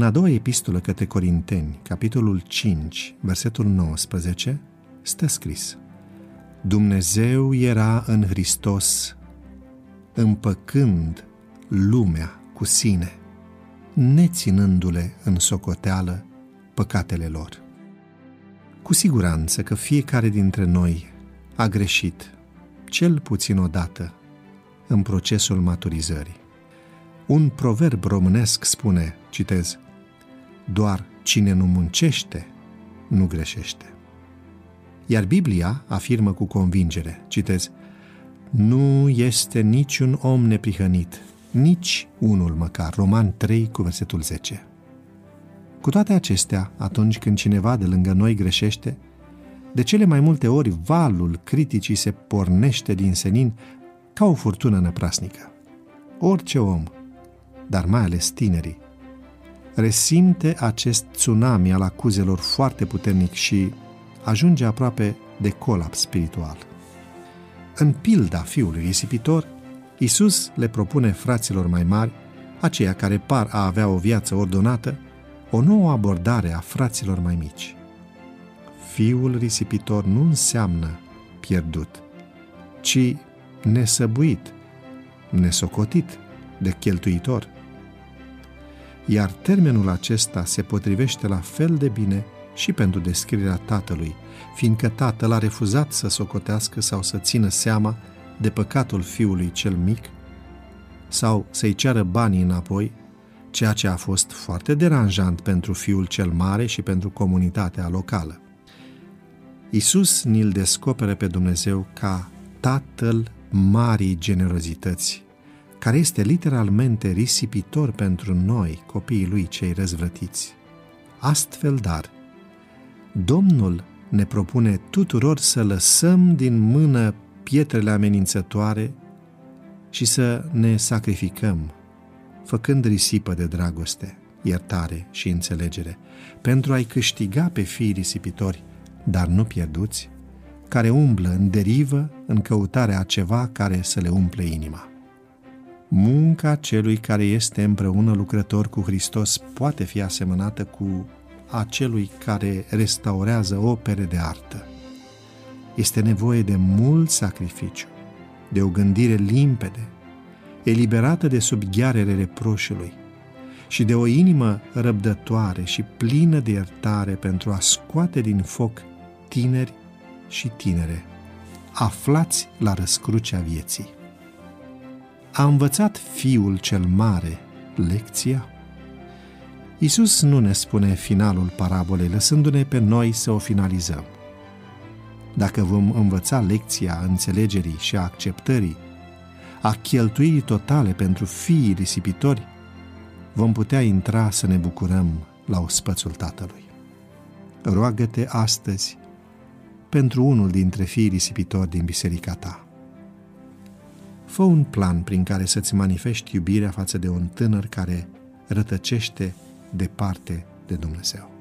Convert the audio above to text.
În a doua epistolă către Corinteni, capitolul 5, versetul 19, stă scris Dumnezeu era în Hristos împăcând lumea cu sine, neținându-le în socoteală păcatele lor. Cu siguranță că fiecare dintre noi a greșit, cel puțin odată, în procesul maturizării. Un proverb românesc spune, citez, doar cine nu muncește, nu greșește. Iar Biblia afirmă cu convingere, citez, nu este niciun om neprihănit, nici unul măcar. Roman 3 cu versetul 10. Cu toate acestea, atunci când cineva de lângă noi greșește, de cele mai multe ori valul criticii se pornește din senin ca o furtună năprasnică. Orice om, dar mai ales tinerii, resimte acest tsunami al acuzelor foarte puternic și ajunge aproape de colaps spiritual. În pilda fiului risipitor, Isus le propune fraților mai mari, aceia care par a avea o viață ordonată, o nouă abordare a fraților mai mici. Fiul risipitor nu înseamnă pierdut, ci nesăbuit, nesocotit de cheltuitor. Iar termenul acesta se potrivește la fel de bine și pentru descrierea tatălui, fiindcă tatăl a refuzat să socotească sau să țină seama de păcatul fiului cel mic sau să-i ceară banii înapoi, ceea ce a fost foarte deranjant pentru fiul cel mare și pentru comunitatea locală. Isus ni-l descoperă pe Dumnezeu ca Tatăl marii generozități, care este literalmente risipitor pentru noi, copiii lui cei răzvrătiți. Astfel, dar, Domnul ne propune tuturor să lăsăm din mână pietrele amenințătoare și să ne sacrificăm, făcând risipă de dragoste, iertare și înțelegere, pentru a-i câștiga pe fiii risipitori, dar nu pierduți, care umblă în derivă în căutarea a ceva care să le umple inima. Munca celui care este împreună lucrător cu Hristos poate fi asemănată cu a celui care restaurează opere de artă. Este nevoie de mult sacrificiu, de o gândire limpede, eliberată de sub ghearele reproșului și de o inimă răbdătoare și plină de iertare pentru a scoate din foc tineri și tinere, aflați la răscrucea vieții. A învățat fiul cel mare lecția? Isus nu ne spune finalul parabolei, lăsându-ne pe noi să o finalizăm. Dacă vom învăța lecția înțelegerii și a acceptării, a cheltuirii totale pentru fiii risipitori, vom putea intra să ne bucurăm la ospățul Tatălui. Roagă-te astăzi pentru unul dintre fiii risipitori din biserica ta. Fă un plan prin care să-ți manifesti iubirea față de un tânăr care rătăcește departe de Dumnezeu.